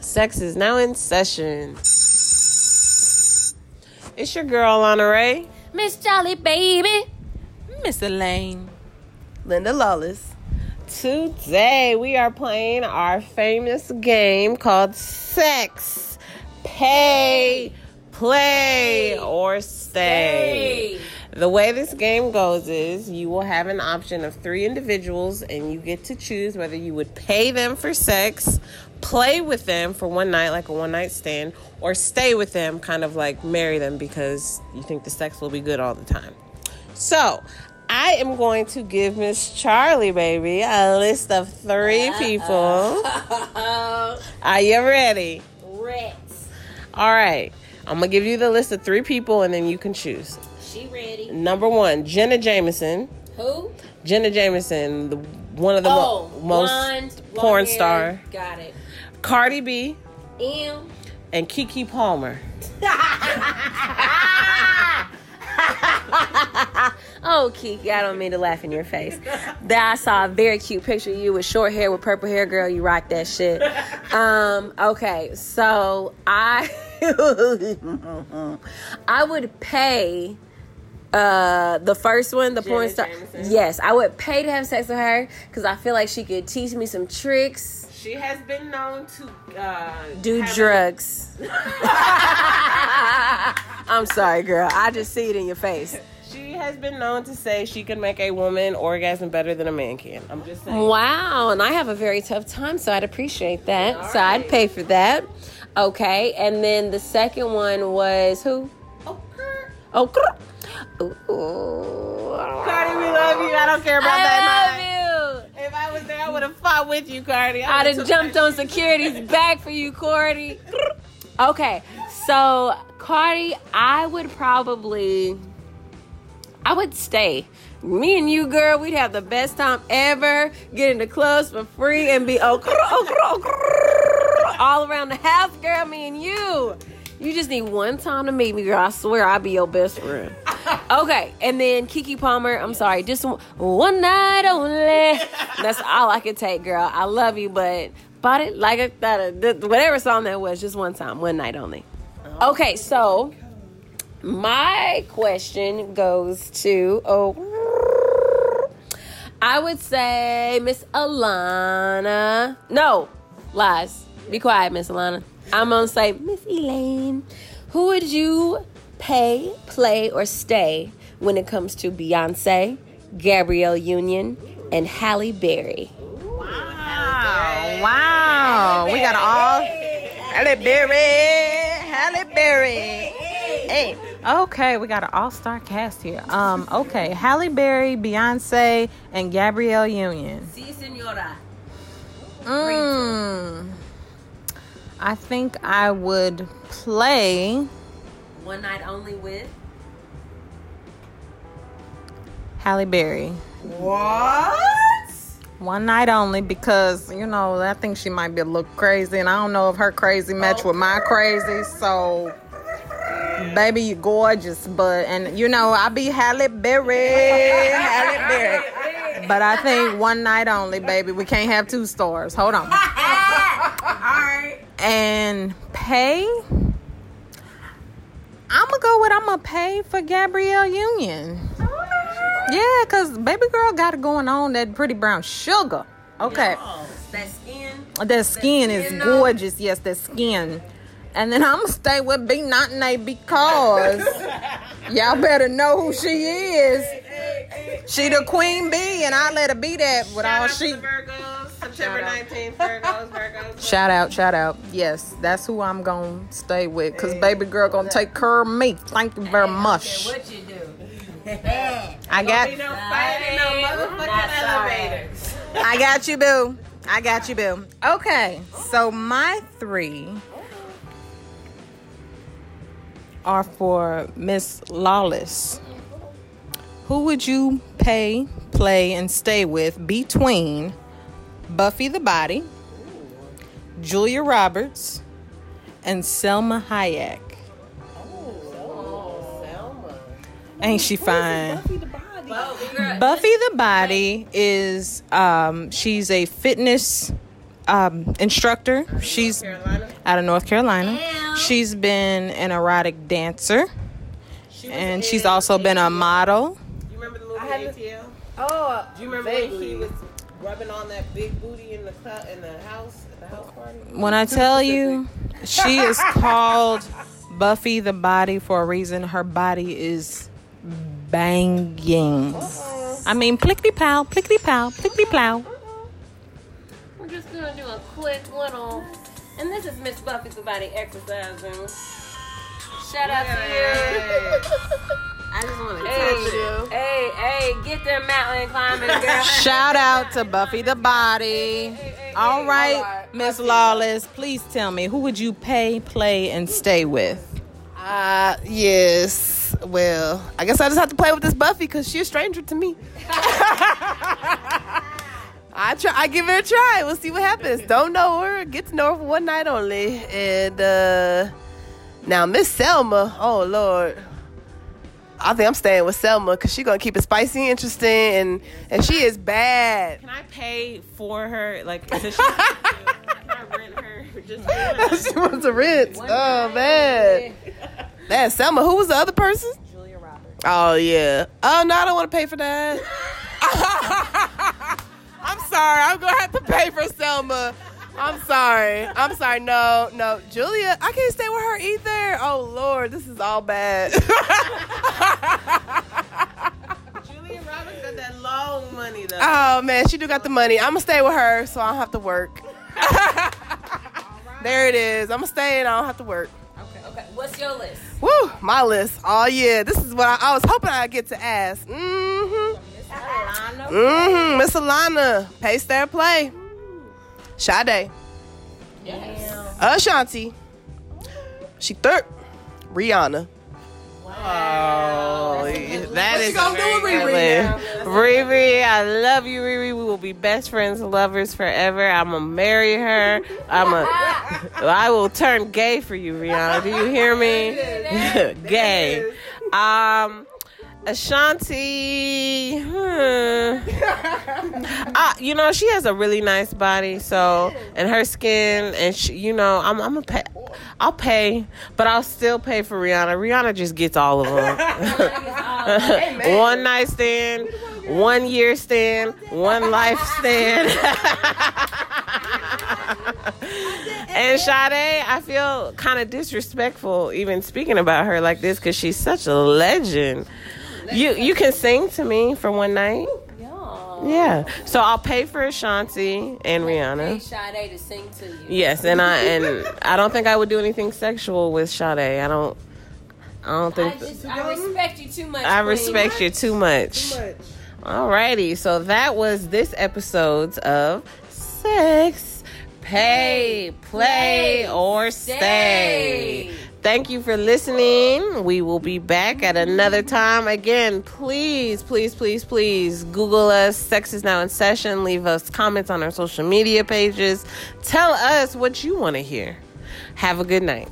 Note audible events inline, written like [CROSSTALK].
Sex is now in session. It's your girl, Lana Ray. Miss Jolly Baby. Miss Elaine. Linda Lawless. Today we are playing our famous game called Sex, Pay, Play, or Stay. The way this game goes is you will have an option of three individuals, and you get to choose whether you would pay them for sex, play with them for one night, like a one night stand, or stay with them, kind of like marry them because you think the sex will be good all the time. So, I am going to give Miss Charlie, baby, a list of 3 people. [LAUGHS] Are you ready? Rex. All right. I'm going to give you the list of three people and then you can choose. She ready. Number one, Jenna Jameson. Who? Jenna Jameson, the, one of the mo- Oh, most blonde, porn hair. star. Got it. Cardi B M. and Keke Palmer. [LAUGHS] Oh, Keke, I don't mean to laugh in your face. There, I saw a very cute picture of you with short hair with purple hair, girl. You rock that shit. Um, okay, so I, [LAUGHS] I would pay uh the first one the porn star Jameson? yes i would pay to have sex with her because i feel like she could teach me some tricks She has been known to uh, do drugs [LAUGHS] i'm sorry girl i just see it in your face She has been known to say she can make a woman orgasm better than a man can. I'm just saying. Wow, and I have a very tough time, so I'd appreciate that. All so I'd pay for that. Okay, and then the second one was who? Oh, grr. Ooh. Cardi, we love you. I don't care about that night. I love you. If I was would with you, Cardi. I I'd would've jumped on security's back for you, Cardi. Okay, so Cardi, I would probably, I would stay. Me and you, girl, we'd have the best time ever. Get into clubs for free and be oh, oh, oh, all around the house, girl. Me and you. You just need one time to meet me, girl. I swear I'll be your best friend. Okay, and then Keke Palmer. I'm sorry, just one- one night only. That's all I could take, girl. I love you, but bought it like a that uh, that- whatever song that was, just one time, one night only. Oh. Okay, so my question goes to oh, I would say Miss Alana. No, lies. Be quiet, Miss Alana. I'm gonna say Miss Elaine. Who would you pay, play, or stay when it comes to Beyonce, Gabrielle Union, and Halle Berry? Wow. Wow. We got all Halle Berry. Halle Berry. Hey. Okay, we got an all-star cast here. Um, okay, Halle Berry, Beyonce, and Gabrielle Union. Si, senora. Mm. I think I would play One night only with. Halle Berry. What? One night only because, you know, I think she might be a little crazy and I don't know if her crazy match with my crazy. So, baby, you gorgeous. But, and you know, I be Halle Berry. Halle Berry. But I think one night only, baby. We can't have two stars. Hold on. All right. [LAUGHS] And pay. I'm gonna go with I'm gonna pay for Gabrielle Union. Yeah, cause baby girl got it going on that pretty brown sugar. Okay, That skin. that skin is skin, though. gorgeous. Yes, that skin. And then I'm gonna stay with B Not because [LAUGHS] y'all better know who she is. She the queen bee, and I let her be that with all she. Virgos, September 19th, Virgos, Virgos. [LAUGHS] Shout out, shout out. Yes, that's who I'm gonna stay with. Cause baby girl gonna take care of me. Thank you very much. What you do? I got, no no motherfucking Not sorry. elevators. I got you, boo. I got you, boo. Okay, so my three are for Miss Lawless. Who would you pay, play, and stay with between Buffy the Body, Julia Roberts, and Salma Hayek? Ain't she fine? Buffy the Body. Buffy the Body is um she's a fitness um instructor. She's out of North Carolina. Ew. She's been an erotic dancer, She and she's also been a model. You remember the movie ATL? Oh, Do you remember when he was rubbing on that big booty in the cl- in the house at the house party? When I tell you, she is [LAUGHS] called Buffy the Body for a reason. Her body is banging. I mean, plickety pow, plickety pow, plickety plow. We're just gonna do a quick little, and this is Miss Buffy the Body exercising. Shout out to you. I just want to touch you. Hey, hey, hey, get them mountain climbing, girl. [LAUGHS] Shout out to Buffy the Body. hey, All all right, right. Miss Lawless, please tell me who would you pay, play, and stay with? Uh, yes. Well, I guess I just have to play with this Buffy because she's a stranger to me. [LAUGHS] I try. I give it a try. We'll see what happens. Don't know her. Get to know her for one night only. And uh now Miss Salma. Oh Lord. I think I'm staying with Salma because she's gonna keep it spicy, and interesting, and and she is bad. Can I pay for her? Like, is she, can I rent her? [LAUGHS] Just [LAUGHS] she wants a rent. Oh man, man, Salma. Who was the other person? Julia Roberts. Oh yeah. Oh no, I don't want to pay for that. [LAUGHS] I'm sorry. I'm gonna have to pay for Salma. I'm sorry. I'm sorry. No, no, Julia. I can't stay with her either. Oh Lord, this is all bad. [LAUGHS] Julia Roberts got that long money though. oh man, she do got the money. I'm gonna stay with her, so I don't have to work. [LAUGHS] there it is. I'm gonna stay and I don't have to work. Okay, what's your list? Woo, my list. Oh yeah, this is what I, I was hoping I'd get to ask. Mm-hmm. Miss Alana. Mm-hmm. Miss Alana, pace their play. Sade. Yes. Ashanti. She third. Rihanna. Oh, that What is you gonna do with very Riri now? list. Riri, I love you, Riri. We will be best friends, lovers forever. I'm gonna marry her. I'm a. I will turn gay for you, Rihanna. Do you hear me? [LAUGHS] gay. Um, Ashanti. Hmm. Uh, you know, she has a really nice body, so and her skin, and she, you know, I'm, I'm gonna pay. I'll pay, but I'll still pay for Rihanna. Rihanna just gets all of them. [LAUGHS] [LAUGHS] one night stand, one year stand, one life stand. [LAUGHS] and Sade, I feel kind of disrespectful even speaking about her like this because she's such a legend. You you can sing to me for one night. Yeah. So I'll pay for Ashanti and Hey, Rihanna. Sade to sing to you. Yes, and I and I don't think I would do anything sexual with Sade. I don't I don't I think just I respect you too much. I queen. respect you too much. Alrighty, so that was this episode's of Sex, Pay, Play, or Stay. Thank you for listening. We will be back at another time. Again, please, please, please, please Google us. Sex is now in session. Leave us comments on our social media pages. Tell us what you want to hear. Have a good night.